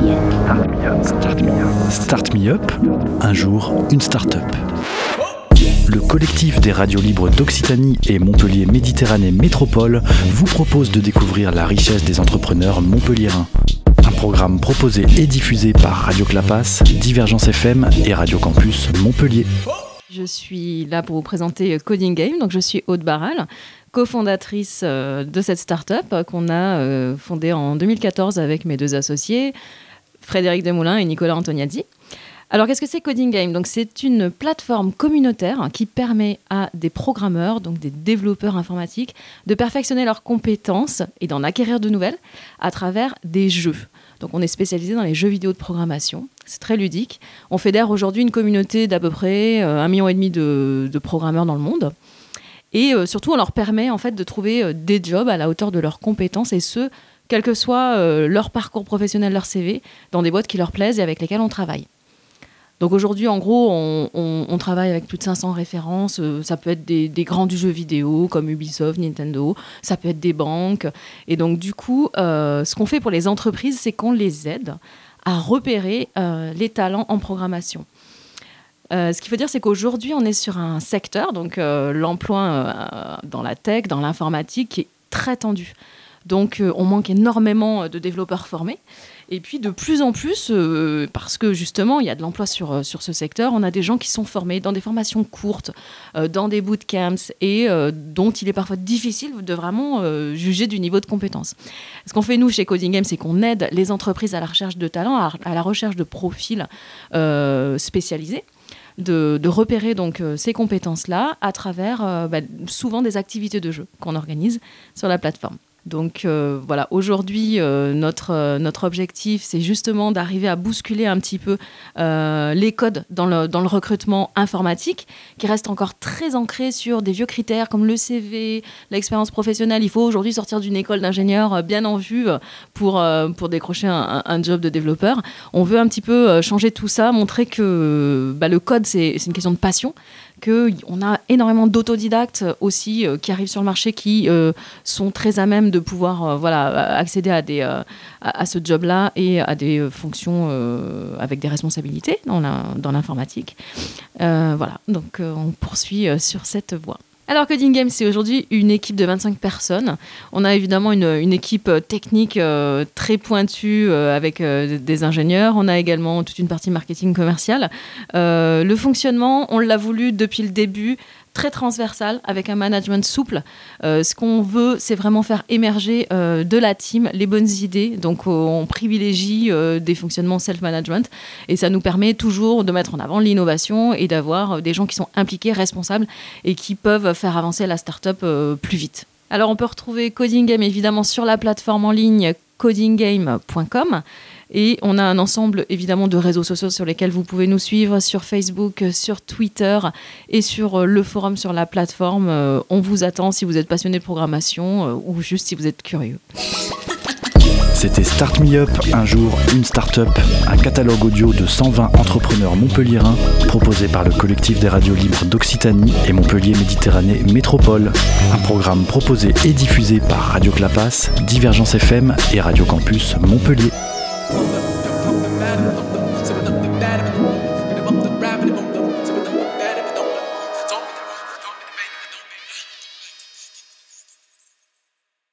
Start Me Up. Start Me Up. Un jour, une start-up. Le collectif des radios libres d'Occitanie et Montpellier Méditerranée Métropole vous propose de découvrir la richesse des entrepreneurs montpelliérains. Un programme proposé et diffusé par Radio Clapas, Divergence FM et Radio Campus Montpellier. Je suis là pour vous présenter Coding Game. Donc, je suis Aude Barral, cofondatrice euh, de cette start-up qu'on a euh, fondée en 2014 avec mes deux associés, Frédéric Desmoulins et Nicolas Antoniazzi. Alors, qu'est-ce que c'est Coding Game? Donc, c'est une plateforme communautaire qui permet à des programmeurs, donc des développeurs informatiques, de perfectionner leurs compétences et d'en acquérir de nouvelles à travers des jeux. Donc on est spécialisé dans les jeux vidéo de programmation. C'est très ludique. On fédère aujourd'hui une communauté d'à peu près euh, un million et demi de, programmeurs dans le monde. Et euh, surtout, on leur permet en fait de trouver euh, des jobs à la hauteur de leurs compétences et ce, quel que soit leur parcours professionnel, leur CV, dans des boîtes qui leur plaisent et avec lesquelles on travaille. Donc aujourd'hui, en gros, on, travaille avec plus de 500 références. Euh, ça peut être des, grands du jeu vidéo comme Ubisoft, Nintendo. Ça peut être des banques. Et donc du coup, euh, ce qu'on fait pour les entreprises, c'est qu'on les aide à repérer euh, les talents en programmation. ce qu'il faut dire, c'est qu'aujourd'hui, on est sur un secteur, donc l'emploi dans la tech, dans l'informatique, qui est très tendu. Donc, on manque énormément de développeurs formés. Et puis de plus en plus, euh, parce que justement, il y a de l'emploi sur, euh, sur ce secteur, on a des gens qui sont formés dans des formations courtes, euh, dans des bootcamps, et dont il est parfois difficile de vraiment juger du niveau de compétence. Ce qu'on fait, nous, chez Coding Game, c'est qu'on aide les entreprises à la recherche de talents, à, la recherche de profils spécialisés. De, de, repérer donc ces compétences-là à travers bah, souvent des activités de jeu qu'on organise sur la plateforme. Donc euh, voilà, aujourd'hui, euh, notre, euh, notre objectif, c'est justement d'arriver à bousculer un petit peu les codes dans le, dans le recrutement informatique, qui reste encore très ancré sur des vieux critères comme le CV, l'expérience professionnelle. Il faut aujourd'hui sortir d'une école d'ingénieur bien en vue pour, pour décrocher un, job de développeur. On veut un petit peu changer tout ça, montrer que bah, le code, c'est une question de passion qu'on a énormément d'autodidactes aussi qui arrivent sur le marché qui sont très à même de pouvoir euh, voilà, accéder à, des, à, ce job-là et à des fonctions avec des responsabilités dans l'informatique. voilà, donc on poursuit sur cette voie. Alors Coding Game, c'est aujourd'hui une équipe de 25 personnes. On a évidemment une, équipe euh, technique euh, très pointue euh, avec des ingénieurs. On a également toute une partie marketing commercial. le fonctionnement, on l'a voulu depuis le début très transversal, avec un management souple. Euh, ce qu'on veut, c'est vraiment faire émerger euh, de la team les bonnes idées. Donc, euh, on privilégie des fonctionnements self-management et ça nous permet toujours de mettre en avant l'innovation et d'avoir des gens qui sont impliqués, responsables et qui peuvent faire avancer la startup plus vite. Alors, on peut retrouver Coding Game évidemment sur la plateforme en ligne codinggame.com. Et on a un ensemble évidemment de réseaux sociaux sur lesquels vous pouvez nous suivre sur Facebook, sur Twitter et sur euh, le forum sur la plateforme. Euh, on vous attend si vous êtes passionné de programmation euh, ou juste si vous êtes curieux. C'était Start Me Up, un jour, une start-up, un catalogue audio de 120 entrepreneurs montpelliérains proposé par le collectif des radios libres d'Occitanie et Montpellier Méditerranée Métropole. Un programme proposé et diffusé par Radio Clapas, Divergence FM et Radio Campus Montpellier.